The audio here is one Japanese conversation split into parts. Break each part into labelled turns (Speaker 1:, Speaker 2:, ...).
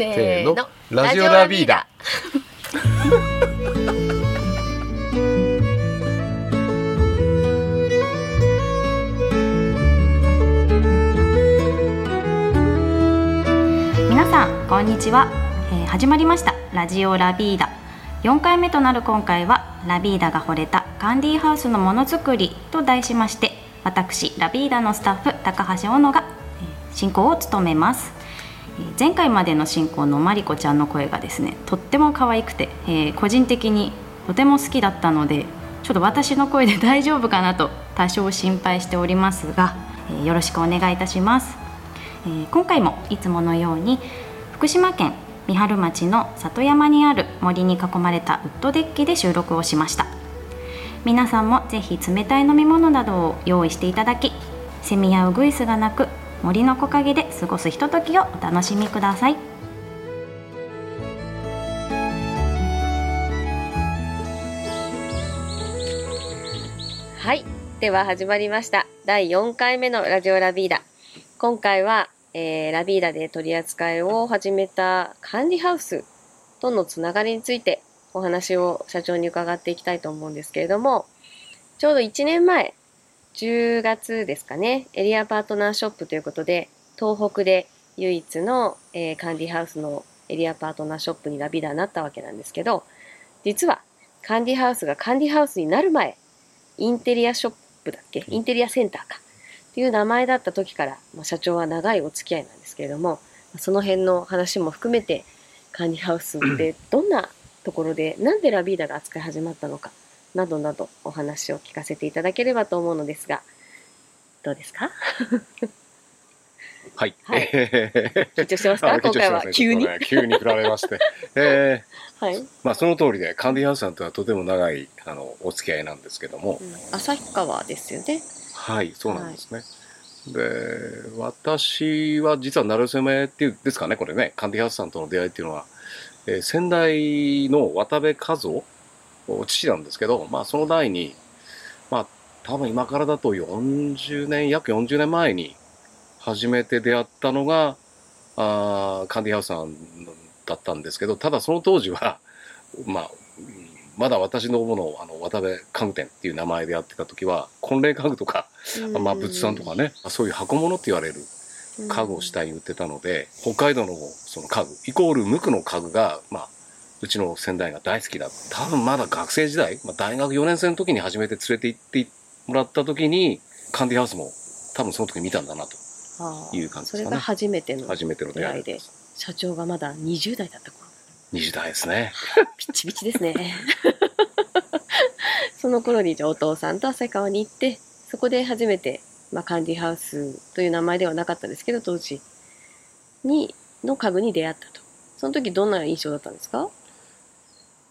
Speaker 1: せーの。
Speaker 2: ラジオラビーダ。
Speaker 3: 皆さんこんにちは、えー始まりました。ラジオラビーダ。4回目となる今回はラビーダが惚れたカンディーハウスのものづくりと題しまして私ラビーダのスタッフ高橋小野がえー進行を務めます。えー前回までの進行のマリコちゃんの声がですねとっても可愛くて、えー個人的にとても好きだったのでちょっと私の声で大丈夫かなと多少心配しておりますが、えーよろしくお願いいたします。えー今回もいつものように福島県三春町の里山にある森に囲まれたウッドデッキで収録をしました。皆さんもぜひ冷たい飲み物などを用意していただきセミやウグイスが鳴く森の木陰で過ごすひとときをお楽しみください。
Speaker 1: はいでは始まりました。第4回目のラジオラビーダ。今回は、えーラビーダで取り扱いを始めた管理ハウスとのつながりについてお話を社長に伺っていきたいと思うんですけれどもちょうど1年前10月ですかね。エリアパートナーショップということで東北で唯一の、えー管理ハウスのエリアパートナーショップにラビダになったわけなんですけど実は管理ハウスが管理ハウスになる前インテリアショップだっけ？インテリアセンターか。っていう名前だった時から、まあ、社長は長いお付き合いなんですけれどもその辺の話も含めて管理ハウスってどんなところでなんでラビーダが扱い始まったのかなどなどお話を聞かせていただければと思うのですがどうですか？
Speaker 2: はい。
Speaker 1: はい。
Speaker 2: え ー
Speaker 1: 緊張してますか？
Speaker 2: あ
Speaker 1: 今回は。急に
Speaker 2: ね急に？振られまして。えー
Speaker 1: はい、うん
Speaker 2: まあその通りで、カンディハウスさんとはとても長い、あの、お付き合いなんですけども、
Speaker 1: 旭川ですよね。
Speaker 2: はい、そうなんですね。で、私は実は鳴瀬目っていう、ですかね、これね、カンディハウスさんとの出会いっていうのは、えー先代の渡部和夫、父なんですけど、まあその代に、まあ多分今からだと40年、約40年前に初めて出会ったのが、あーカンディハウスさんだったんですけど、ただその当時は、まあ、うんまだ私の方のあの渡部家具店っていう名前でやってた時は、婚礼家具とか、まあ仏さんとかね、そういう箱物って言われる家具を主体に売ってたので、北海道のその家具、イコール無垢の家具が、まあ、うちの先代が大好きだ。多分まだ学生時代、まあ、大学4年生の時に初めて連れて行ってもらった時に、カンディハウスも多分その時見たんだなと。いう感じですかね。
Speaker 1: それが初めての
Speaker 2: 初めての出会いで。
Speaker 1: 社長がまだ20代だった頃。
Speaker 2: 20代ですね。
Speaker 1: ピッチピチですね。その頃にじゃあお父さんと旭川に行ってそこで初めて、まあ、カンディハウスという名前ではなかったんですけど当時にの家具に出会ったと。その時どんな印象だったんですか？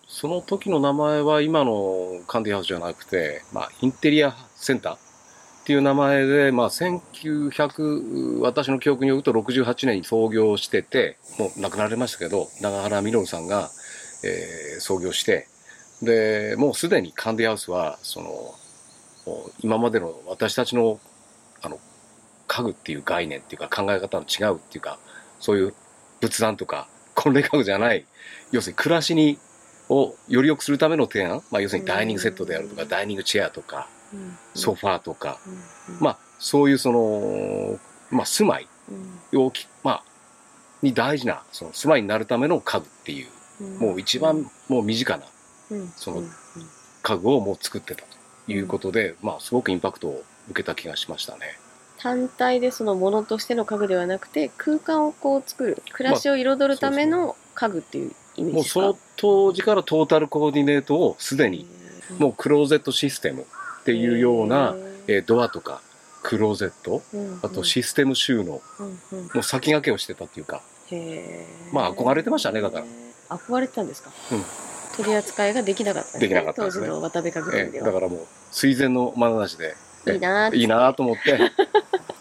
Speaker 2: その時の名前は今のカンディハウスじゃなくて、まあ、インテリアセンターっていう名前で、まあ、1900、私の記憶によると68年に創業してて、もう亡くなられましたけど、長原実さんが、えー創業して、で、もうすでにカンディハウスは、その、今までの私たちの、あの、家具っていう概念っていうか考え方の違うっていうか、そういう仏壇とか婚礼家具じゃない、要するに暮らしにをより良くするための提案、まあ、要するにダイニングセットであるとか、ダイニングチェアとか、ソファーとか、まあ、そういうその、まあ、住まいをき、まあ、に大事な、その住まいになるための家具っていう、もう一番もう身近なその家具をもう作ってたということで、まあ、すごくインパクトを受けた気がしましたね。
Speaker 1: 単体でそのものとしての家具ではなくて空間をこう作る暮らしを彩るための家具っていうイメージ
Speaker 2: もうその当時からトータルコーディネートをすでに、もうクローゼットシステムっていうような、えードアとかクローゼット、あとシステム収納、
Speaker 1: うんうん。
Speaker 2: もう先駆けをしてたっていうか、まあ憧れてましたねだから。
Speaker 1: 憧れてたんですか、
Speaker 2: うん。
Speaker 1: 取り扱いができなかったん
Speaker 2: できなかったですね。
Speaker 1: 当時の渡部家具
Speaker 2: え
Speaker 1: 店では、
Speaker 2: ーだからもう垂前の眼差しで、え
Speaker 1: いいな
Speaker 2: いいなーと思って、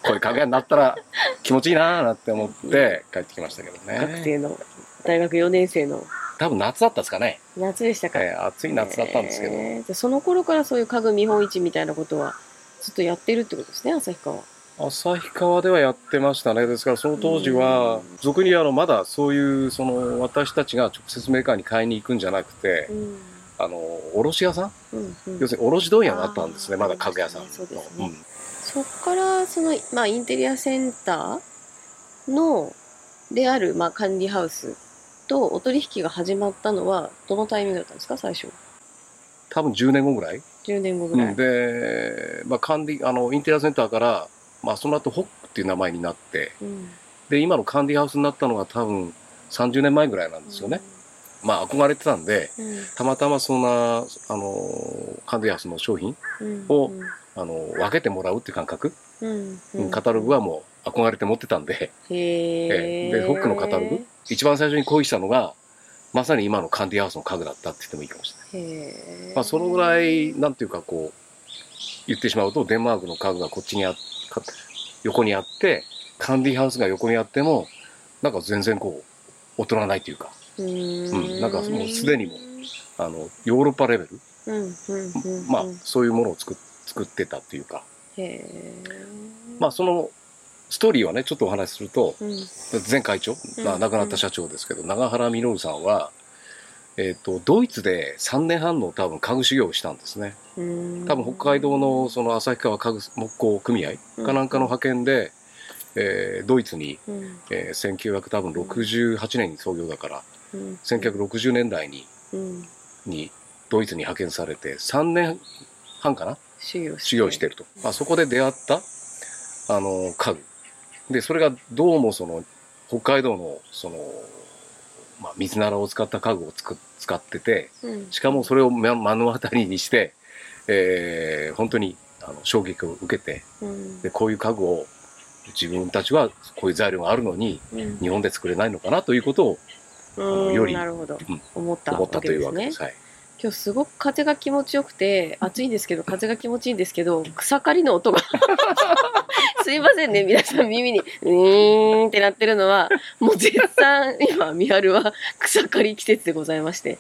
Speaker 2: こういう家具屋になったら気持ちいいなーなって思って帰ってきましたけどね。
Speaker 1: 学生の大学4年生の
Speaker 2: 多分夏だったですかね。
Speaker 1: 夏でしたか、
Speaker 2: えー暑い夏だったんですけど。
Speaker 1: へーその頃からそういう家具見本市みたいなことはずっとやってるってことですね旭川
Speaker 2: 旭川ではやってましたね。ですからその当時は、俗にあの、まだそういう、その、私たちが直接メーカーに買いに行くんじゃなくて
Speaker 1: う、ん
Speaker 2: あの、卸屋さん？
Speaker 1: うんうん
Speaker 2: 要するに卸問屋があったんですね。まだ家具屋さんの。
Speaker 1: そうですね
Speaker 2: うん
Speaker 1: そっからその、まあ、インテリアセンターのである、まあ、管理ハウスとお取引が始まったのはどのタイミングだったんですか？最初
Speaker 2: 多分10年後ぐらい
Speaker 1: ？10年後ぐらい、
Speaker 2: うん。で、まあ、管理、あの、インテリアセンターから、まあ、その後、ホックっていう名前になって、
Speaker 1: うん。
Speaker 2: で、今の管理ハウスになったのが多分30年前ぐらいなんですよね。まあ、憧れてたんで、
Speaker 1: うん。
Speaker 2: たまたまそんな、あの、管理ハウスの商品、
Speaker 1: うん。
Speaker 2: をあの、分けてもらうっていう感覚、
Speaker 1: うん。
Speaker 2: うんカタログはもう憧れて持ってたんで、
Speaker 1: へえ
Speaker 2: え。で、ホックのカタログ、一番最初に恋したのが、まさに今の管理ハウスの家具だったって言ってもいいかもしれない。まあ、そのぐらい、なんていうかこう、言ってしまうと、デンマークの家具がこっちにあか横にあって、カンディハウスが横にあっても、なんか全然こう、劣らないというか、
Speaker 1: う
Speaker 2: ん。なんかもうすでにもあの、ヨーロッパレベル、
Speaker 1: うんうんうんうん。
Speaker 2: まあ、そういうものを作っ作ってたっていうか、まあ、その、ストーリーはね、ちょっとお話しすると、
Speaker 1: うん。
Speaker 2: 前会長、まあ
Speaker 1: うん
Speaker 2: 亡くなった社長ですけど、長原稔さんは、えっ、と、ドイツで3年半の多分家具修行をしたんですね。
Speaker 1: うん。
Speaker 2: 多分北海道のその旭川家具木工組合かなんかの派遣で、えードイツに、
Speaker 1: うん。
Speaker 2: えー、1968年に創業だから、
Speaker 1: うん。
Speaker 2: 1960年代に
Speaker 1: うん。
Speaker 2: にドイツに派遣されて3年半かな？
Speaker 1: 修行して。
Speaker 2: 修行してると。まあ、そこで出会った、あの、家具。で、それがどうもその、北海道の、その、まあ、水ならを使った家具をつく使ってて、
Speaker 1: うん。
Speaker 2: しかもそれを目目の当たりにして、えー本当にあの衝撃を受けて、
Speaker 1: うん。
Speaker 2: で、こういう家具を自分たちはこういう材料があるのに、
Speaker 1: うん。
Speaker 2: 日本で作れないのかなということを
Speaker 1: うん
Speaker 2: より
Speaker 1: なるほど、
Speaker 2: うん
Speaker 1: 思った
Speaker 2: わ
Speaker 1: わけで
Speaker 2: すす。はい。
Speaker 1: 今日すごく風が気持ちよくて暑いんですけど風が気持ちいいんですけど草刈りの音が すいませんね。皆さん耳にうーんってなってるのはもう絶賛今三春は草刈り季節でございまして。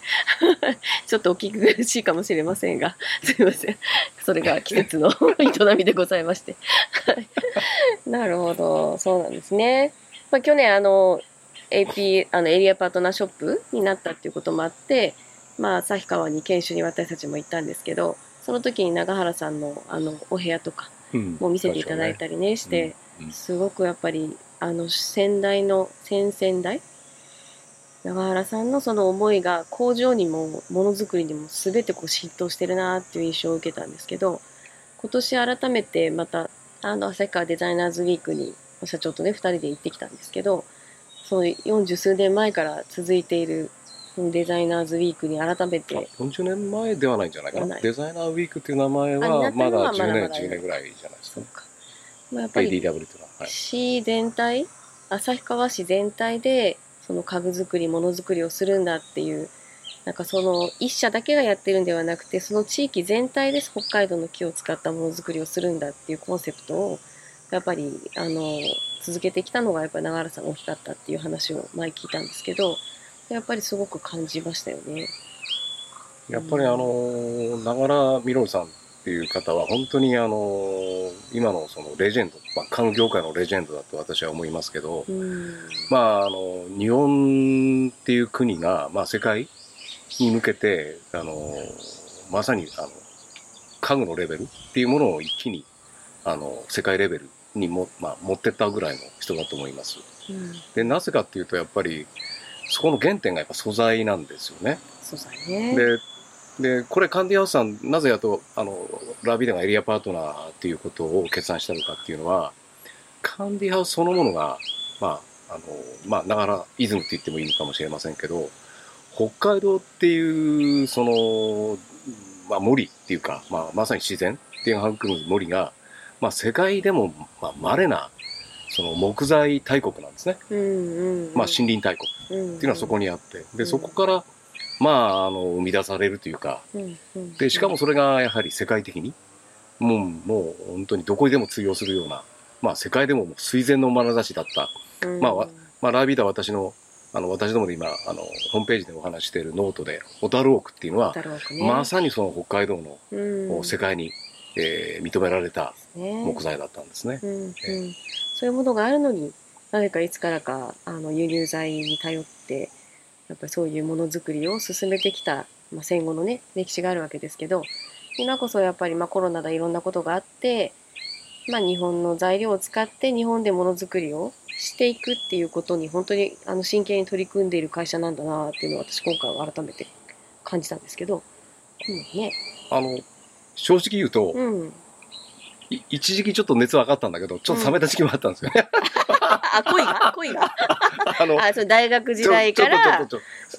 Speaker 1: ちょっとお聞き苦しいかもしれませんがすいません。それが季節の 営みでございまして。なるほど。そうなんですね、まあ、去年あの AP あのエリアパートナーショップになったっていうこともあってまあ、旭川に研修に私たちも行ったんですけど、その時に永原さんのあのお部屋とかも見せていただいたりねして、すごくやっぱりあの先代の先々代？永原さんのその思いが工場にもものづくりにも全てこう浸透してるなっていう印象を受けたんですけど今年改めてまたあの旭川デザイナーズウィークに社長とね2人で行ってきたんですけどその40数年前から続いているそのデザイナーズウィークに改め
Speaker 2: あ
Speaker 1: て
Speaker 2: 40年前ではないんじゃないかな。デザイナーウィークっていう名前はまだ
Speaker 1: ったのはまだ
Speaker 2: 10年、
Speaker 1: まだ
Speaker 2: 10年ぐらいじゃないですか
Speaker 1: そう。か、まあ、やっぱり
Speaker 2: ていうのは。はい。
Speaker 1: 市全体旭川市全体でその家具作りものづくりをするんだっていうなんかその一社だけがやってるんではなくてその地域全体で北海道の木を使ったものづくりをするんだっていうコンセプトをやっぱりあの続けてきたのがやっぱり永原さんが大きかったっていう話を前聞いたんですけどやっぱりすごく感じましたよね。
Speaker 2: やっぱりあの、長良みろさんっていう方は本当にあの、今のそのレジェンド、まあ、家具業界のレジェンドだと私は思いますけど、
Speaker 1: うん
Speaker 2: まああの、日本っていう国が、まあ世界に向けて、あの、まさにあの、家具のレベルっていうものを一気に、あの、世界レベルにも、まあ、持ってったぐらいの人だと思います。
Speaker 1: うん、
Speaker 2: で、なぜかっていうと、やっぱり、そこの原点がやっぱ素材なんですよね。
Speaker 1: 素材ね。
Speaker 2: で、で、これ、カンディハウスさん、なぜやと、あの、ラビダがエリアパートナーっていうことを決断したのかっていうのは、カンディハウスそのものが、まあ、あの、まあ、ながらイズムって言ってもいいのかもしれませんけど、北海道っていう、その、まあ、森っていうか、まあ、まさに自然っていう育む森が、まあ、世界でも、まあ、稀な、その木材大国なんですね。
Speaker 1: うんうんうん、
Speaker 2: まあ、森林大国。
Speaker 1: 林
Speaker 2: っていうのはそこにあって、で、
Speaker 1: うん。
Speaker 2: そこから、まあ、あの、生み出されるというか、で、しかもそれがやはり世界的に、もう、もう本当にどこにでも通用するような、まあ世界でももう垂涎の眼差しだった。
Speaker 1: うん、
Speaker 2: まあわまあラ・ビーダは私の、あの、私どもで今、あの、ホームページでお話ししているノートで、小樽オークっていうのは、
Speaker 1: ね。
Speaker 2: まさにその北海道の
Speaker 1: うん。
Speaker 2: 世界に、えー認められた
Speaker 1: ね。
Speaker 2: 木材だったんですね。
Speaker 1: うんうん、そういうものがあるのになぜかいつからかあの輸入材に頼ってやっぱりそういうものづくりを進めてきた、まあ、戦後のね歴史があるわけですけど今こそやっぱりまあコロナでいろんなことがあって、まあ、日本の材料を使って日本でものづくりをしていくっていうことに本当にあの真剣に取り組んでいる会社なんだなっていうのを私今回は改めて感じたんですけど、うんね
Speaker 2: あの正直言うと、
Speaker 1: うん、
Speaker 2: い一時期ちょっと熱は上がったんだけどちょっと冷めた時期もあったんですよ。ね。
Speaker 1: あ恋が？恋が？
Speaker 2: あの
Speaker 1: あそう大学時代から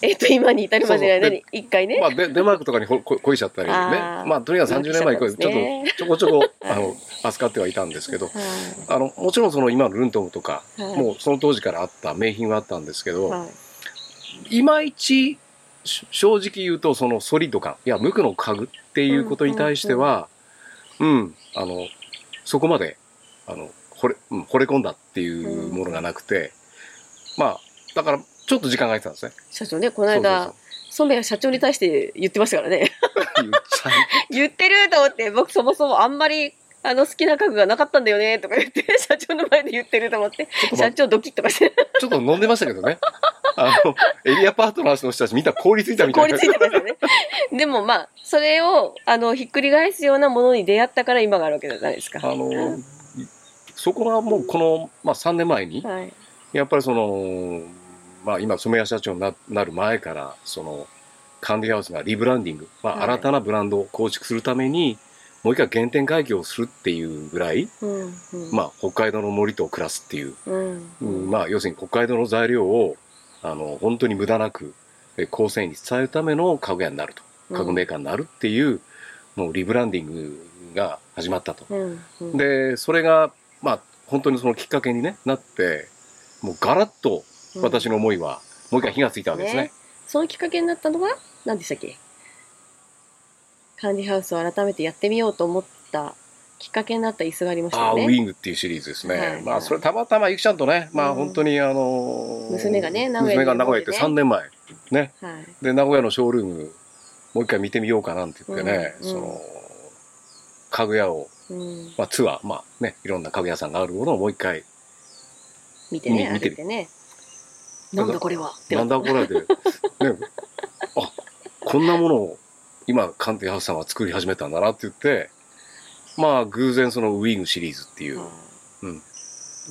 Speaker 1: えっと、今に至るまでの一回ね。
Speaker 2: とまあデデンマークとかに恋しちゃったりね。まあとにかく30年前にこうちょっと
Speaker 1: ね
Speaker 2: ちょこちょこあ
Speaker 1: はい
Speaker 2: の扱ってはいたんですけど。
Speaker 1: は
Speaker 2: あのもちろんその今のルントムとかもうその当時からあった名品はあったんですけど、
Speaker 1: はい。
Speaker 2: いまいちし正直言うとそのソリッド感いや無垢の家具っていうことに対してはうんあのそこまであの惚れ,、うん、惚れ込んだっていうものがなくて、まあだからちょっと時間が空いてたんですね。
Speaker 1: 社長ね、この
Speaker 2: そう
Speaker 1: 間、染谷社長に対して言ってましたからね。
Speaker 2: 言っ
Speaker 1: てると思って、僕そもそもあんまり、あの、好きな家具がなかったんだよね、とか言って、社長の前で言ってると思って、社長ドキッとかして、
Speaker 2: ちょっと飲んでましたけどね。あの、エリアパートナーズの人たちみんな凍りついたみたいな。
Speaker 1: 凍りついてましたよね。でもまあ、それを、あの、ひっくり返すようなものに出会ったから今があるわけじゃないですか。
Speaker 2: あの、そこがもうこの、まあ3年前に、
Speaker 1: はい。
Speaker 2: やっぱりその、まあ今、染谷社長にななる前から、その、カンディハウスがリブランディング、ま
Speaker 1: はい
Speaker 2: あ新たなブランドを構築するために、もう一回原点回帰をするっていうぐらい、
Speaker 1: うん。うん。
Speaker 2: まあ北海道の森と暮らすっていう、
Speaker 1: うん。
Speaker 2: うんまあ要するに北海道の材料を、あの、本当に無駄なく、え後世に伝えるための家具屋になると。家具メーカーになるっていう、もうリブランディングが始まったと。
Speaker 1: うん。うん、
Speaker 2: で、それが、まあ、本当にそのきっかけに、ね、なって、もうガラッと私
Speaker 1: の、
Speaker 2: の思いは、もう一回火がついたわけですね。
Speaker 1: そのきっかけになったのが、何でしたっけ？管理ハウスを改めてやってみようと思ったきっかけになった椅子がありました
Speaker 2: ああ、ウ。ィングっていうシリーズですね。
Speaker 1: はい
Speaker 2: まあ、それたまたまゆきちゃんとね、まあ
Speaker 1: うん
Speaker 2: 本当にあのー
Speaker 1: 娘がね名古屋に
Speaker 2: 娘が名古屋行って3年前。ね。
Speaker 1: はい。
Speaker 2: で、名古屋のショールーム、もう一回見てみようかなんて言ってね、
Speaker 1: うんうん
Speaker 2: その、家具屋を、
Speaker 1: うん。
Speaker 2: まあツアー、まあね、いろんな家具屋さんがあるものをもう一回、
Speaker 1: 見てね、
Speaker 2: み見て
Speaker 1: ね。なんだこれは
Speaker 2: なんだこれで、ね、あ、こんなものを今、カンティハウスさんは作り始めたんだなって言って、まあ、偶然そのウィングシリーズっていう、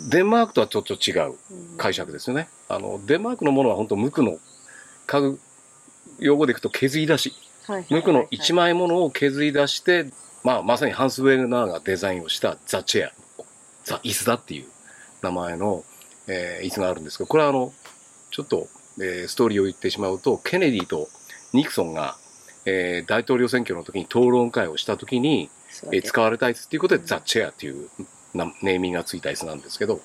Speaker 2: デンマークとはちょっと違う解釈ですよね。あの、デンマークのものは本当無垢の家具、用語でいくと削り出し、
Speaker 1: はい。
Speaker 2: 無垢の一
Speaker 1: 枚。
Speaker 2: 枚ものを削り出して、まあ、まさにハンス・ウェーナーがデザインをしたザ・チェア、ザ・椅子だっていう名前の、えー椅子があるんですけど、これはあの、ちょっと、えーストーリーを言ってしまうと、ケネディとニクソンが、えー大統領選挙の時に討論会をした時に、えー使われた椅子っていうことで、ザ・チェアっていうなネーミングがついた椅子なんですけど、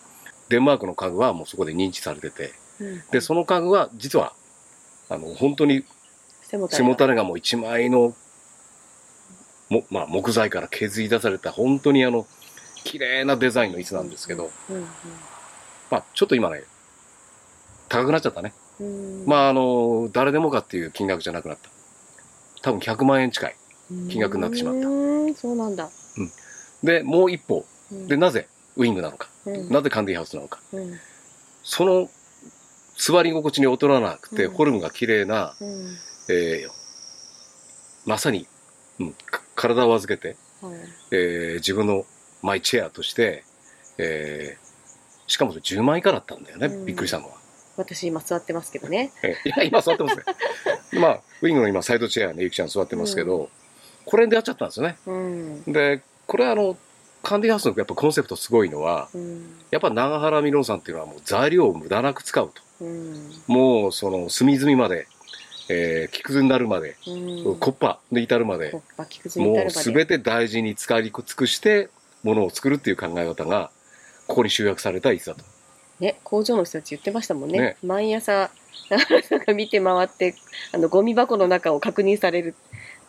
Speaker 2: デンマークの家具はもうそこで認知されてて、
Speaker 1: うん。
Speaker 2: で、その家具は実は、あの、本当に
Speaker 1: 背もたれ
Speaker 2: が。もう一枚の、もまあ、木材から削り出された本当にあの、綺麗なデザインの椅子なんですけど、
Speaker 1: うん
Speaker 2: まあ、ちょっと今ね、高くなっちゃったね。
Speaker 1: うん。うん
Speaker 2: まあ、あの、誰でもかっていう金額じゃなくなった。多分100万円近い。金額になってしまった
Speaker 1: うんそうなんだ。
Speaker 2: で、もう一歩。
Speaker 1: うん
Speaker 2: で、なぜウィングなのか。
Speaker 1: うん
Speaker 2: なぜカンディハウスなのか。
Speaker 1: うん
Speaker 2: その、座り心地に劣らなくて、
Speaker 1: うん
Speaker 2: フォルムが綺麗な、
Speaker 1: うん
Speaker 2: えーまさに、うん、か体を預けて、
Speaker 1: はい
Speaker 2: えー自分のマイチェアとして、えーしかもそれ10万以下だったんだよね、
Speaker 1: うん
Speaker 2: びっくりしたのは。
Speaker 1: 私今座ってますけどね。
Speaker 2: えーいや、今座ってますね。まあ、ウィングの今サイドチェアね、ゆきちゃん座ってますけど、これに出会っちゃったんですよね。
Speaker 1: うん。
Speaker 2: で、これはあの、カンディハウスのやっぱコンセプトすごいのは、
Speaker 1: うん。
Speaker 2: やっぱ長原みのんさんっていうのはもう材料を無駄なく使うと。
Speaker 1: うん。
Speaker 2: もうその隅々まで、えー木くずになるまで、
Speaker 1: うん。
Speaker 2: コッパに至るまでもう。すべて大事に使い尽くして、ものを作るっていう考え方が、ここに集約された椅子だと。
Speaker 1: ね、工場の人たち言ってましたもんね。
Speaker 2: ね
Speaker 1: 毎朝、長原さんが見て回って、あの、ゴミ箱の中を確認される。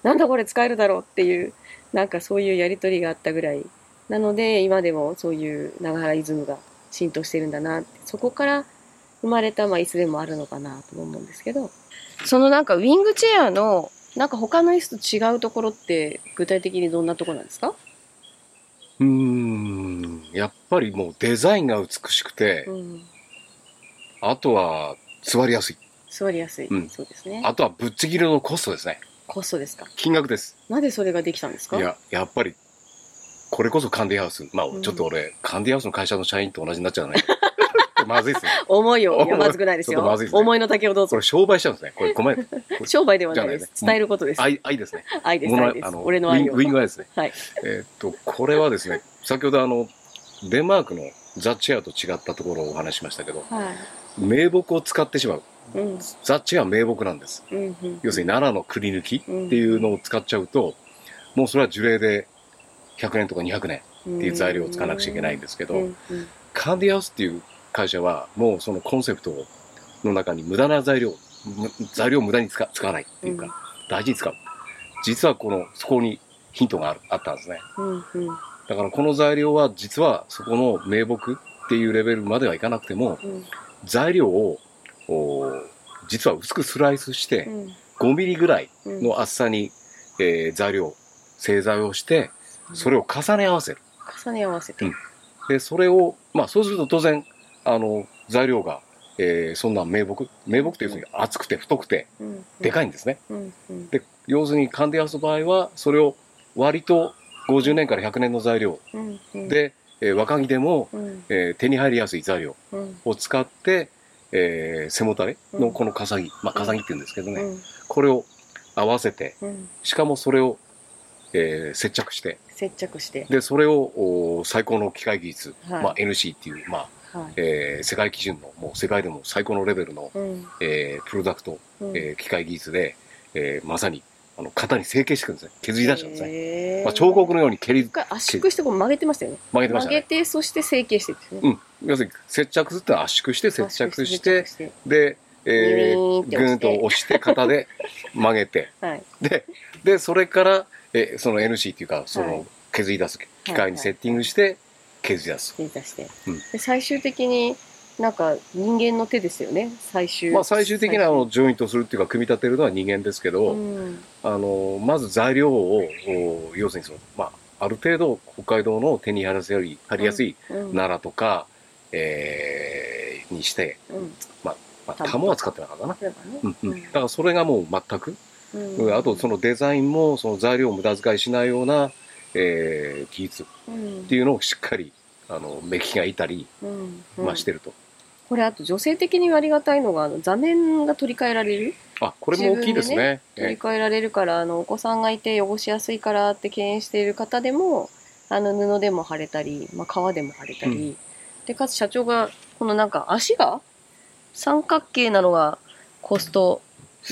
Speaker 1: なんだこれ使えるだろうっていう、なんかそういうやりとりがあったぐらい。なので、今でもそういう長原イズムが浸透してるんだなって。そこから生まれた、まあ、椅子でもあるのかなと思うんですけど。そのなんか、ウィングチェアの、なんか他の椅子と違うところって、具体的にどんなところなんですか？
Speaker 2: うーん。やっぱりもうデザインが美しくて、
Speaker 1: うん。
Speaker 2: あとは座りやすい。
Speaker 1: 座りやすい。
Speaker 2: うん。
Speaker 1: そうですね。
Speaker 2: あとはぶっちぎりのコストですね。
Speaker 1: コストですか？
Speaker 2: 金額です。
Speaker 1: なぜそれができたんですか？
Speaker 2: いややっぱりこれこそカンディハウス。まあ
Speaker 1: うん。
Speaker 2: ちょっと俺、カンディハウスの会社の社員と同じになっちゃうねまずいですね
Speaker 1: 思いを、いや、まずくないですよ
Speaker 2: まずい。ですね
Speaker 1: 思いの丈をどうぞ
Speaker 2: これ。商売しちゃうんですねこれごめん
Speaker 1: 商売ではないです。伝えることです。
Speaker 2: 愛愛ですね
Speaker 1: 愛です、愛です
Speaker 2: あ。の
Speaker 1: 俺の愛を
Speaker 2: ウィングアイですね
Speaker 1: はい。
Speaker 2: えーっとこれはですね先ほどあのデンマークのザ・チェアと違ったところをお話ししましたけど
Speaker 1: は
Speaker 2: 名木を使ってしまう
Speaker 1: い。うん。
Speaker 2: ザ・チェアは名木なんです
Speaker 1: うん。うん。
Speaker 2: 要するに奈良のくり抜きっていうのを使っちゃうと、もうそれは樹齢で100年とか200年
Speaker 1: って
Speaker 2: いう材料を使わなくちゃいけないんですけど、
Speaker 1: うんうん
Speaker 2: カンディハウスっていう会社はもうそのコンセプトの中に無駄な材料む材料を無駄に使使わないっていうか、
Speaker 1: うん。
Speaker 2: 大事に使う。実はこのそこにヒントがあるあったんですね。
Speaker 1: うんうん。
Speaker 2: だからこの材料は実はそこの名木っていうレベルまではいかなくても
Speaker 1: うん。
Speaker 2: 材料をお実は薄くスライスして
Speaker 1: うん。
Speaker 2: 5ミリぐらい
Speaker 1: うん
Speaker 2: の厚さに、えー材料製材をしてそれを重ね合わせる。
Speaker 1: 重ね合わせて。
Speaker 2: でそれをまあそうすると当然あの材料が、えーそんな名木名木って要するに厚くて太くて
Speaker 1: うん
Speaker 2: でかいんですね、で要するにカンディハウスの場合はそれを割と50年から100年の材料。で、えー若木でも、
Speaker 1: うん。
Speaker 2: えー手に入りやすい材料
Speaker 1: うん。
Speaker 2: を使って、えー背もたれ
Speaker 1: うん。
Speaker 2: のこの笠木、まあ笠木って言うんですけどね、
Speaker 1: うん。
Speaker 2: これを合わせて
Speaker 1: うん。
Speaker 2: しかもそれを、えー接着して。
Speaker 1: 接着して。
Speaker 2: でそれをお最高の機械技術、
Speaker 1: はい。
Speaker 2: まあ、NC っていう、まあ
Speaker 1: はい。
Speaker 2: えー世界基準のもう世界でも最高のレベルの、
Speaker 1: うん。
Speaker 2: えープロダクト、
Speaker 1: うん。
Speaker 2: えー機械技術で、えーまさにあの型に成形していくんですね。削り出しちゃうんですね、まあ、彫刻のように蹴り
Speaker 1: 圧縮してこう曲げてましたよね。
Speaker 2: 曲げてましたね。
Speaker 1: 曲げて、そして成形してですね。
Speaker 2: うん。要するに接着するって圧縮して接着して
Speaker 1: して
Speaker 2: で、え
Speaker 1: ー
Speaker 2: ぐーんと押して型で曲げて。
Speaker 1: はい。
Speaker 2: ででそれから、えーその NC っていうかそ
Speaker 1: はい。
Speaker 2: の削り出す機械にセッティングして削り出す、
Speaker 1: 手出して。
Speaker 2: うん。
Speaker 1: で、最終的になんか人間の手ですよね。最終。
Speaker 2: まあ、最終的なあのジョイントするっていうか組み立てるのは人間ですけど、
Speaker 1: うん。
Speaker 2: あのまず材料をお要するにその、まあ、ある程度北海道の手に入らせり入りやすい
Speaker 1: うん。
Speaker 2: 奈良とか、えーにして、
Speaker 1: うん。
Speaker 2: まあ、
Speaker 1: タモ
Speaker 2: タモは使ってなかったな、うん。うん、だからそれがもう全く、
Speaker 1: うん。
Speaker 2: あとそのデザインもその材料を無駄遣いしないような、えー技術
Speaker 1: うん
Speaker 2: っていうのをしっかりあの目利きがいたり、
Speaker 1: うん。うん。
Speaker 2: まあ、してると。
Speaker 1: これあと女性的にありがたいのがあの座面が取り替えられる？
Speaker 2: あこれも大きいですね。
Speaker 1: 取り替えられるからあのお子さんがいて汚しやすいからって敬遠している方でもあの布でも貼れたり、まあ、革でも貼れたり、でかつ社長がこのなんか足が三角形なのがコスト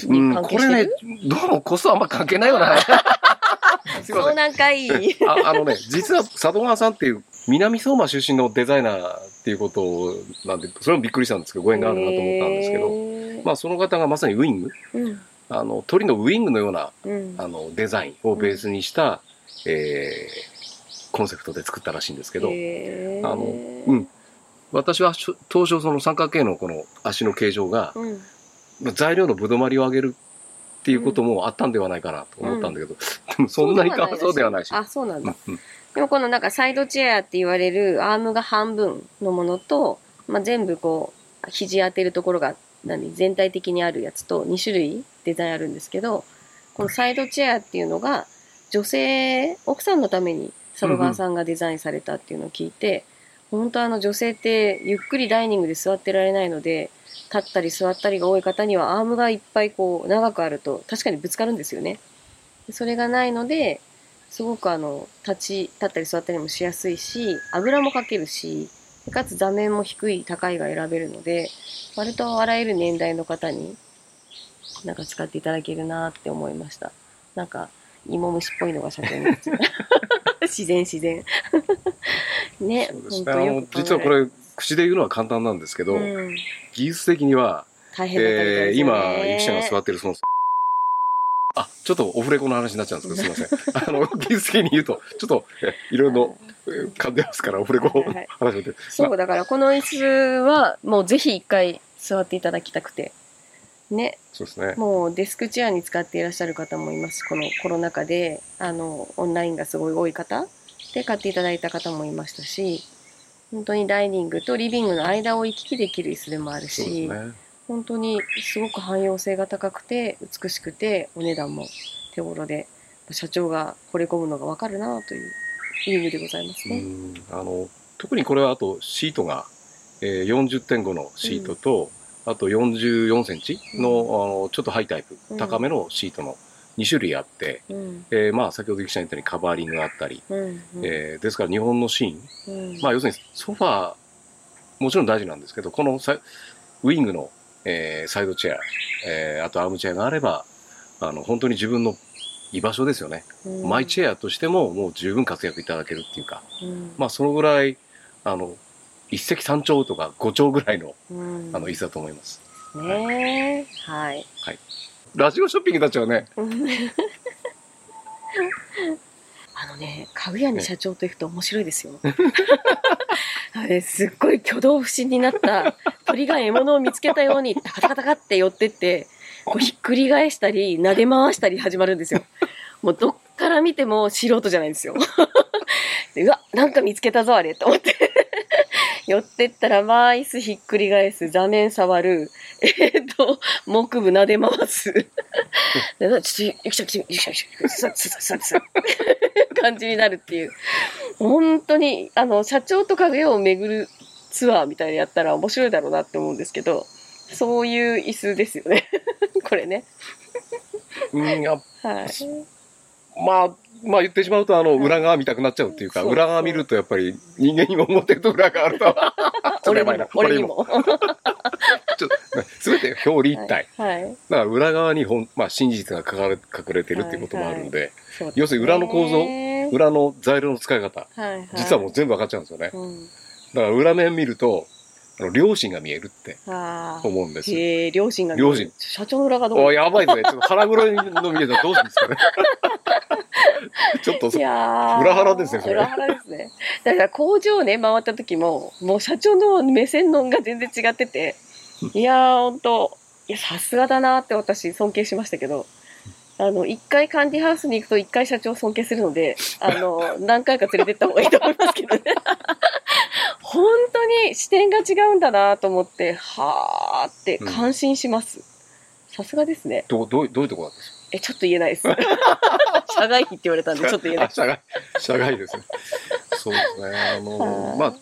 Speaker 1: に
Speaker 2: うん、
Speaker 1: 関係して
Speaker 2: これね
Speaker 1: る、
Speaker 2: どうもコストあんま関係ないよな。すいません。
Speaker 1: そうなんかいい
Speaker 2: ああのね、実は佐渡川さんっていう南相馬出身のデザイナーっていうことなんで、それもびっくりしたんですけど、ご縁があるなと思ったんですけど、
Speaker 1: ど
Speaker 2: まあその方がまさにウィング、
Speaker 1: うん。
Speaker 2: あの鳥のウィングのような
Speaker 1: うん。
Speaker 2: あのデザインをベースにした、えーコンセプトで作ったらしいんですけど、あのうん。私は当初その三角形のこの足の形状が、
Speaker 1: うん。
Speaker 2: 材料のぶどまりを上げるっていうこともあったんではないかなと思ったんだけど、でもそんなにかわそうではないし。
Speaker 1: あそうなんだ
Speaker 2: うんうん。
Speaker 1: でもこのなんかサイドチェアって言われるアームが半分のものと、まあ、全部こう肘当てるところが何全体的にあるやつと2種類デザインあるんですけどこのサイドチェアっていうのが女性奥さんのために佐渡川さんがデザインされたっていうのを聞いて、本当あの女性ってゆっくりダイニングで座ってられないので立ったり座ったりが多い方にはアームがいっぱいこう長くあると確かにぶつかるんですよね。それがないのですごくあの立ち立ったり座ったりもしやすいしあぐらもかけるしかつ座面も低い高いが選べるので割とあらゆる年代の方になんか使っていただけるなって思いました。なんか芋虫っぽいのが社長に。自然自然。ね本当よく
Speaker 2: 実はこれ口で言うのは簡単なんですけど、
Speaker 1: うん、
Speaker 2: 技術的には、
Speaker 1: 大変
Speaker 2: えー今
Speaker 1: ね。
Speaker 2: ゆきちゃんが座ってるそのあちょっとオフレコの話になっちゃうんですけどすいません。あの技術的に言うとちょっとえいろいろ噛んでますからオフレコ話してて、
Speaker 1: そうだからこの椅子はもうぜひ一回座っていただきたくて。ね。
Speaker 2: そうですね。
Speaker 1: もうデスクチェアに使っていらっしゃる方もいます。このコロナ禍であのオンラインがすごい多い方。で買っていただいた方もいましたし、本当にダイニングとリビングの間を行き来できる椅子でもあるし、
Speaker 2: ね。
Speaker 1: 本当にすごく汎用性が高くて美しくてお値段も手頃で社長が惚れ込むのがわかるなというリビングでございますね。
Speaker 2: うんあの特にこれはあとシートが、えー、40.5のシートと、あと44センチの,、あのちょっとハイタイプ、
Speaker 1: うん
Speaker 2: 高めのシートの2種類あって、
Speaker 1: うん。
Speaker 2: えーまあ先ほどゆきちゃん言ったようにカバーリングがあったり、
Speaker 1: うんうん。
Speaker 2: えーですから日本のシーン、
Speaker 1: うん。
Speaker 2: まあ要するにソファーもちろん大事なんですけどこのウィングの、えーサイドチェア、えーあとアームチェアがあればあの本当に自分の居場所ですよね、
Speaker 1: うん。
Speaker 2: マイチェアとしてももう十分活躍いただけるっていうか。
Speaker 1: うん。
Speaker 2: まあそのぐらいあの一石三鳥とか五鳥ぐらいの
Speaker 1: うん。
Speaker 2: あの椅子だと思います。
Speaker 1: ねえ。はい。
Speaker 2: ラジオショッピングたちはね、
Speaker 1: あのね、家具屋に社長と行くと面白いですよ。あ れ、すっごい挙動不審になった鳥が獲物を見つけたように、タカタカタカって寄ってって、こうひっくり返したり、撫で回したり始まるんですよ。もうどっから見ても素人じゃないんですよ。でうわ、なんか見つけたぞ、あれ、と思って。寄ってったら、まあ、椅子ひっくり返す、座面触る、えーっと、木部撫で回す。でちょっと、ゆきちゃん、ゆきちゃん、ゆきちゃん、座って、座って、座って、感じになるっていう。本当に、あの、社長と家具屋を巡るツアーみたいなやったら面白いだろうなって思うんですけど、そういう椅子ですよね。これね。
Speaker 2: うん、や
Speaker 1: はい。
Speaker 2: まあ、まあ言ってしまうと、あの、
Speaker 1: はい
Speaker 2: 裏側見たくなっちゃうっていうか、裏側見るとやっぱり人間にも表と裏があると。
Speaker 1: 俺も、俺に。も。
Speaker 2: ちょっと、すべて表裏一体。
Speaker 1: はい。
Speaker 2: だから裏側にほん、まあ真実が隠れ隠れてるっていうこともあるんで、要するに裏の構造裏の材料の使い方、実はもう全部分かっちゃうんですよね。
Speaker 1: うん。
Speaker 2: だから裏面見ると、あの両親が見えるって
Speaker 1: ああ。
Speaker 2: 思うんですよ。
Speaker 1: へえ、両親が。
Speaker 2: 両親。
Speaker 1: 社長の裏がどう
Speaker 2: おやばいね。ちょっと腹黒いの見えたらどうするんですかね。ちょっとそ
Speaker 1: い、やー
Speaker 2: 裏腹ですねそれ
Speaker 1: 裏腹ですね。だから工場をね、回った時も、もう社長の目線のが全然違ってて、いやー、ほんと、いや、さすがだなって私尊敬しましたけど、あの、一回カンディハウスに行くと一回社長を尊敬するので、あの、何回か連れてった方がいいと思いますけどね。本当に視点が違うんだなと思って、はーって感心します。さすがですね。
Speaker 2: どうどうどういうところですか？
Speaker 1: え、ちょっと言えないです。社外費って言われたんで、ちょっと言えない
Speaker 2: あ。社外、社外ですね。そうですね。あの、
Speaker 1: はい
Speaker 2: まあ、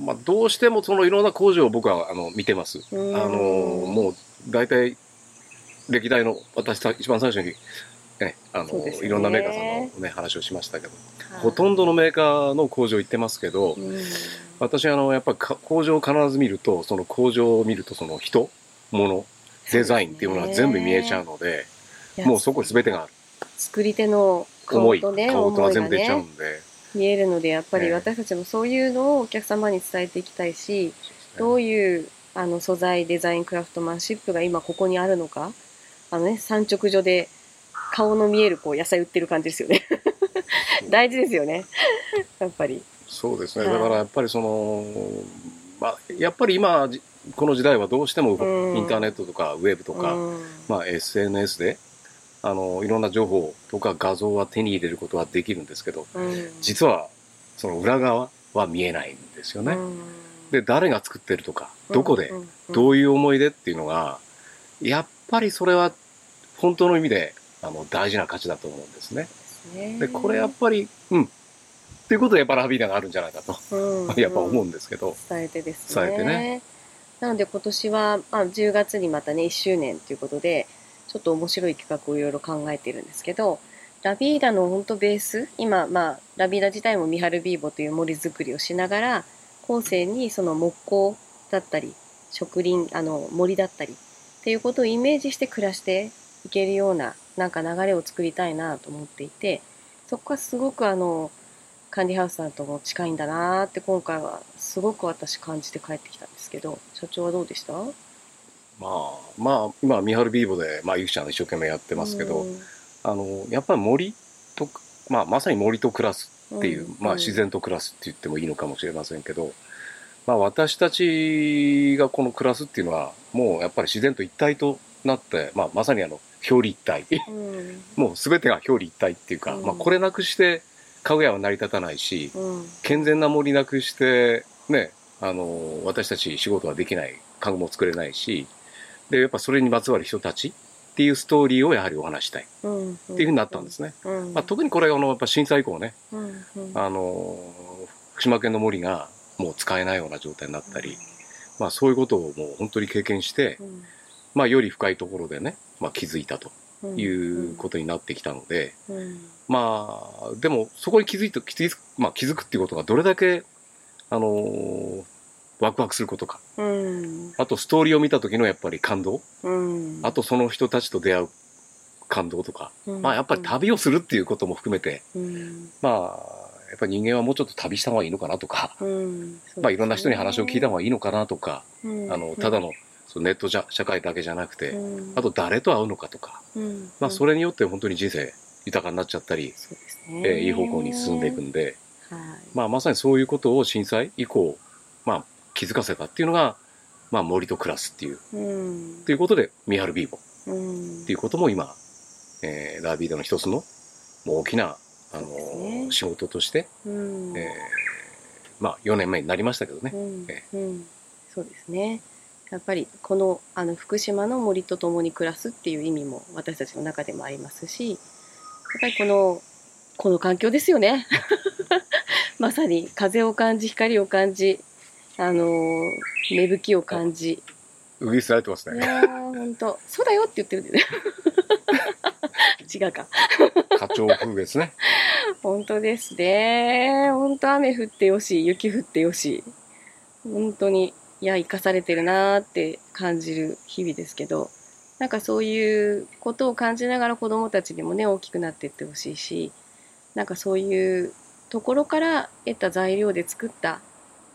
Speaker 2: まあ、どうしてもそのいろんな工場を僕はあの見てます。あ
Speaker 1: うん
Speaker 2: の、もう大体、歴代の私た一番最初に、ね、あの、
Speaker 1: ね
Speaker 2: いろんなメーカーさんのね、話をしましたけど、
Speaker 1: はい
Speaker 2: ほとんどのメーカーの工場行ってますけど、
Speaker 1: うん
Speaker 2: 私あの、やっぱりか工場を必ず見ると、その工場を見ると、その人、物、デザインっていうものが全部見えちゃうので、もうそこに全てが。
Speaker 1: 作り手の
Speaker 2: 思い、
Speaker 1: 顔とね、
Speaker 2: 顔とが
Speaker 1: 思いが
Speaker 2: 全部出ちゃう
Speaker 1: ね、
Speaker 2: んで、
Speaker 1: 見えるので、やっぱ
Speaker 2: ええ。
Speaker 1: り私たちもそういうのをお客様に伝えていきたいし、どういうあの素材、デザイン、クラフトマンシップが今ここにあるのか、あのね、産直所で顔の見えるこう野菜売ってる感じですよね。大事ですよね。やっぱり。
Speaker 2: そうですね。
Speaker 1: はい。
Speaker 2: だからやっぱりその、まあ、やっぱり今、じこの時代はどうしても
Speaker 1: うん。
Speaker 2: インターネットとかウェブとか、
Speaker 1: うん。
Speaker 2: まあ SNS で、あの、いろんな情報とか画像は手に入れることはできるんですけど、
Speaker 1: うん
Speaker 2: 実はその裏側は見えないんですよね。
Speaker 1: うん
Speaker 2: で、誰が作ってるとか、どこで、
Speaker 1: うんうん
Speaker 2: どういう思い出っていうのが、やっぱりそれは本当の意味であの大事な価値だと思うんですね。
Speaker 1: ね
Speaker 2: で、これやっぱり、うん。っていうことでやっぱラビーダがあるんじゃないかと、
Speaker 1: うん
Speaker 2: やっぱ思うんですけど。
Speaker 1: 伝えてですね。
Speaker 2: 伝えてね
Speaker 1: なので今年は、まあ、10月にまたね、1周年ということで、ちょっと面白い企画をいろいろ考えてるんですけど、ラビーダの本当ベース、今、まあ、ラビーダ自体もミハルビーボという森作りをしながら、後世にその木工だったり、植林、あの、森だったり、っていうことをイメージして暮らしていけるような、なんか流れを作りたいなと思っていて、そこはすごくあの、カンディハウスさんとも近いんだなーって今回はすごく私感じて帰ってきたんですけど社長はどうでした？
Speaker 2: まあ、まあ、今、ミハルビーボで、まあ、ゆきちゃん一生懸命やってますけど、あの、やっぱり森と、まあ、まさに森と暮らすっていう、まあ、自然と暮らすって言ってもいいのかもしれませんけど、まあ、私たちがこの暮らすっていうのは、もうやっぱり自然と一体となって、まあ、まさにあの、表裏一体。
Speaker 1: うん。
Speaker 2: もう全てが表裏一体っていうか、
Speaker 1: うん。
Speaker 2: まあ、これなくしてかぐやは成り立たないし、
Speaker 1: うん。
Speaker 2: 健全な森なくして、ね、あの、私たち仕事はできない、家具も作れないし、で、やっぱそれにまつわる人たちっていうストーリーをやはりお話したい。っ
Speaker 1: て
Speaker 2: いうふうになったんですね。
Speaker 1: うん。
Speaker 2: まあ、特にこれがあの、やっぱ震災以降ね、あの、福島県の森がもう使えないような状態になったり、まあそういうことをもう本当に経験して、
Speaker 1: うん。
Speaker 2: まあより深いところでね、まあ気づいたと
Speaker 1: うん。
Speaker 2: いうことになってきたので、
Speaker 1: うん。
Speaker 2: まあ、でも、そこに気づいて、気づく、まあ、気づくっていうことがどれだけ、あのーワクワクすることか。
Speaker 1: うん。
Speaker 2: あと、ストーリーを見た時のやっぱり感動。
Speaker 1: うん。
Speaker 2: あと、その人たちと出会う感動とか。
Speaker 1: うん。
Speaker 2: まあ、やっぱり旅をするっていうことも含めて、
Speaker 1: うん。
Speaker 2: まあ、やっぱり人間はもうちょっと旅した方がいいのかなとか、
Speaker 1: うん。
Speaker 2: まあ、いろんな人に話を聞いた方がいいのかなとか、
Speaker 1: うん。
Speaker 2: あの、ただの、そのネットじゃ社会だけじゃなくて、
Speaker 1: うん。
Speaker 2: あと誰と会うのかとか、
Speaker 1: うん。
Speaker 2: まあ、それによって本当に人生豊かになっちゃったり、
Speaker 1: そうです
Speaker 2: え
Speaker 1: ね
Speaker 2: ーいい方向に進んでいくんで、
Speaker 1: はい。
Speaker 2: まあ、まさにそういうことを震災以降、まあ、気づかせたっていうのが、まあ、森と暮らすっていう、
Speaker 1: うん。
Speaker 2: ということで、ミハルビーボ。
Speaker 1: うん。
Speaker 2: っていうことも今、えーラービーダの一つのもう大きな、あの
Speaker 1: そうですね。
Speaker 2: 仕事として、
Speaker 1: うん。
Speaker 2: えーまあ、4年目になりましたけどね。
Speaker 1: うん。
Speaker 2: え
Speaker 1: うん。そうですね。やっぱりこのあの福島の森と共に暮らすっていう意味も私たちの中でもありますしやっぱりこのこの環境ですよね。まさに風を感じ光を感じあの芽吹きを感じ
Speaker 2: うぎすられてますね。
Speaker 1: いやー本当そうだよって言ってるんでね 違うか
Speaker 2: 花鳥風月ね。
Speaker 1: 本当ですね。本当雨降ってよし、雪降ってよし。本当に、いや、生かされてるなーって感じる日々ですけど、なんかそういうことを感じながら子供たちにもね、大きくなっていってほしいし、なんかそういうところから得た材料で作った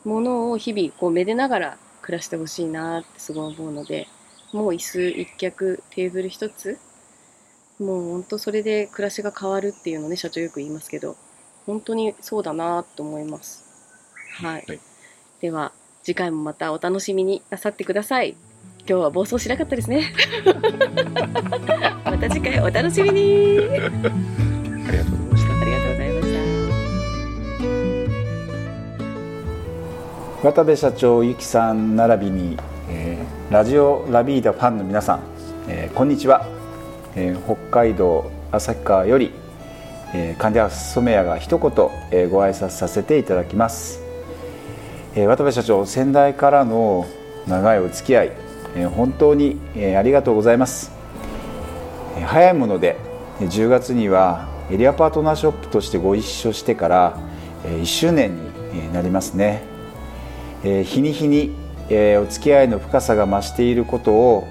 Speaker 1: ものを日々こうめでながら暮らしてほしいなーってすごい思うので、もう椅子一脚、テーブル一つ、もう本当それで暮らしが変わるっていうのね社長よく言いますけど本当にそうだなと思います。はい、
Speaker 2: はい。
Speaker 1: では次回もまたお楽しみになさってください。今日は暴走しなかったですね。また次回お楽しみに
Speaker 4: 渡部社長ゆきさん並びに、えーラジオラビーダファンの皆さん、えーこんにちは、えー北海道旭川より、えー、カンディハウス染谷が一言、えーご挨拶させていただきます、えー渡部社長先代からの長いお付き合い、えー本当に、えーありがとうございます。えー早いものでえー10月にはエリアパートナーショップとしてご一緒してからえー1周年になりますね。え日に日に、えお付き合いの深さが増していることを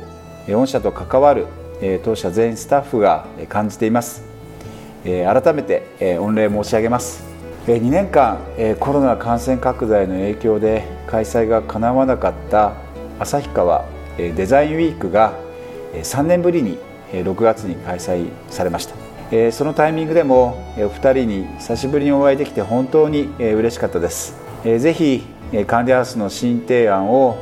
Speaker 4: 御社と関わる、え当社全スタッフが感じています、え改めて、え御礼申し上げます。えー2年間えコロナ感染拡大の影響で開催がかなわなかった旭川えデザインウィークが3年ぶりに6月に開催されました。そのタイミングでもお二人に久しぶりにお会いできて本当にえ嬉しかったです。ぜひカンデハウスの新提案を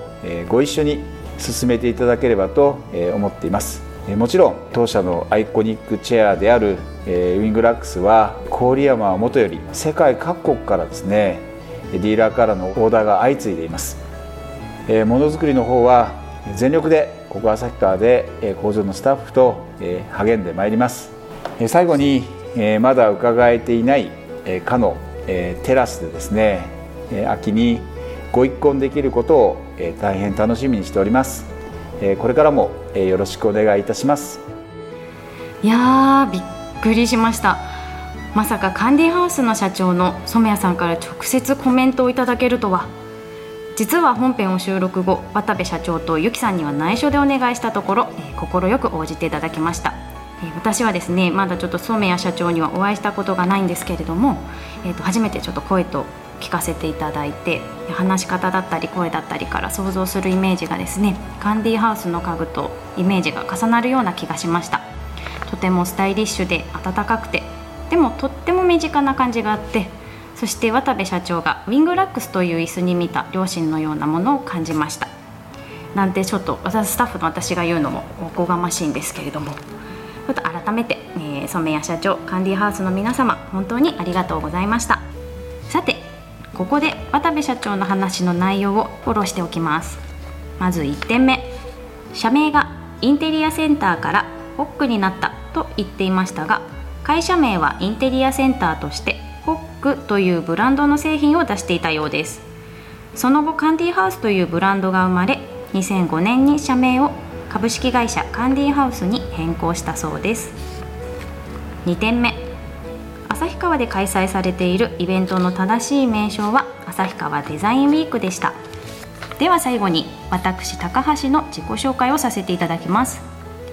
Speaker 4: ご一緒に進めていただければと思っています。もちろん当社のアイコニックチェアであるウィングラックスは郡山はもとより世界各国からですねディーラーからのオーダーが相次いでいます。ものづくりの方は全力でここ旭川で工場のスタッフと励んでまいります。最後にえまだ伺えていないかのテラスでですね秋にご一婚できることをえー大変楽しみにしております。えーこれからもえーよろしくお願いいたします。
Speaker 3: いやーびっくりしました。まさかカンディハウスの社長の染谷さんから直接コメントをいただけるとは。実は本編を収録後渡部社長とゆきさんには内緒でお願いしたところ快、えー快く応じていただきました、えー私はですねまだちょっと染谷社長にはお会いしたことがないんですけれども、えー、と初めてちょっと声と聞かせていただいて話し方だったり声だったりから想像するイメージがですねカンディハウスの家具とイメージが重なるような気がしました。とてもスタイリッシュで温かくてでもとっても身近な感じがあってそして渡部社長がウィングラックスという椅子に見た両親のようなものを感じました。なんてちょっと私スタッフの私が言うのもおこがましいんですけれども。ちょっと改めて、えー、染谷社長カンディハウスの皆様本当にありがとうございました。さてここで渡部社長の話の内容をフォローしておきます。まず1点目。社名がインテリアセンターからホックになったと言っていましたが会社名はインテリアセンターとしてホックというブランドの製品を出していたようです。その後カンディハウスというブランドが生まれ2005年に社名を株式会社カンディハウスに変更したそうです。2点目。旭川で開催されているイベントの正しい名称は旭川デザインウィークでした。では最後に私高橋の自己紹介をさせていただきます、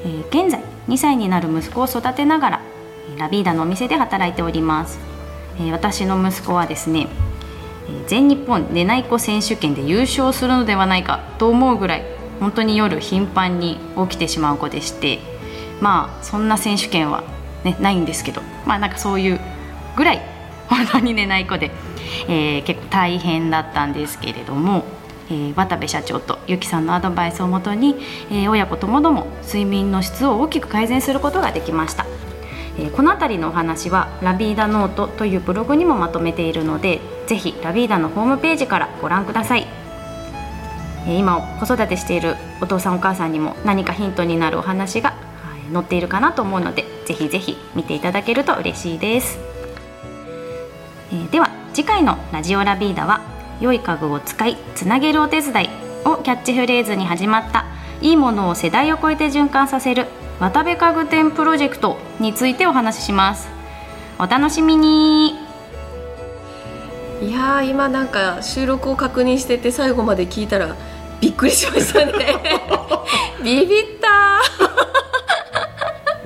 Speaker 3: えー、現在2歳になる息子を育てながらラビーダのお店で働いております、えー、私の息子はですね全日本寝ない子選手権で優勝するのではないかと思うぐらい本当に夜頻繁に起きてしまう子でしてまあそんな選手権は、ね、ないんですけどまあなんかそういうぐらい本当に寝ない子で、えー、結構大変だったんですけれども、えー、渡部社長とゆきさんのアドバイスをもとに、えー、親子ともども睡眠の質を大きく改善することができました。えこの辺りのお話はラビーダノートというブログにもまとめているのでぜひラビーダのホームページからご覧ください今子育てしているお父さんお母さんにも何かヒントになるお話が載っているかなと思うのでぜひぜひ見ていただけると嬉しいです、えー、では次回の「ラジオラビーダ」は「良い家具を使いつなげるお手伝い」をキャッチフレーズに始まったいいものを世代を超えて循環させる渡部家具店プロジェクトについてお話しします。お楽しみに
Speaker 1: いや今なんか収録を確認してて最後まで聞いたらびっくりしましたね。ビビった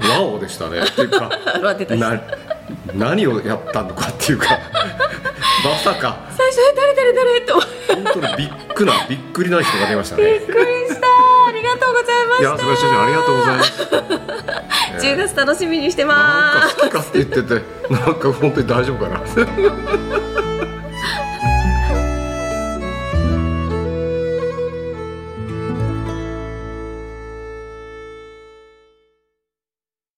Speaker 2: ワオでしたね。っていうかな何をやったのかっていうか まさか。
Speaker 1: 最初誰誰誰と
Speaker 2: 本当にびっくなびっくりな人が出ましたね。
Speaker 1: びっくりした。ありがとうございました。いや
Speaker 2: 菅先生ありがとうございます。
Speaker 1: 10月楽しみにしてます。
Speaker 2: なんか好きかって言っててなんか本当に大丈夫かな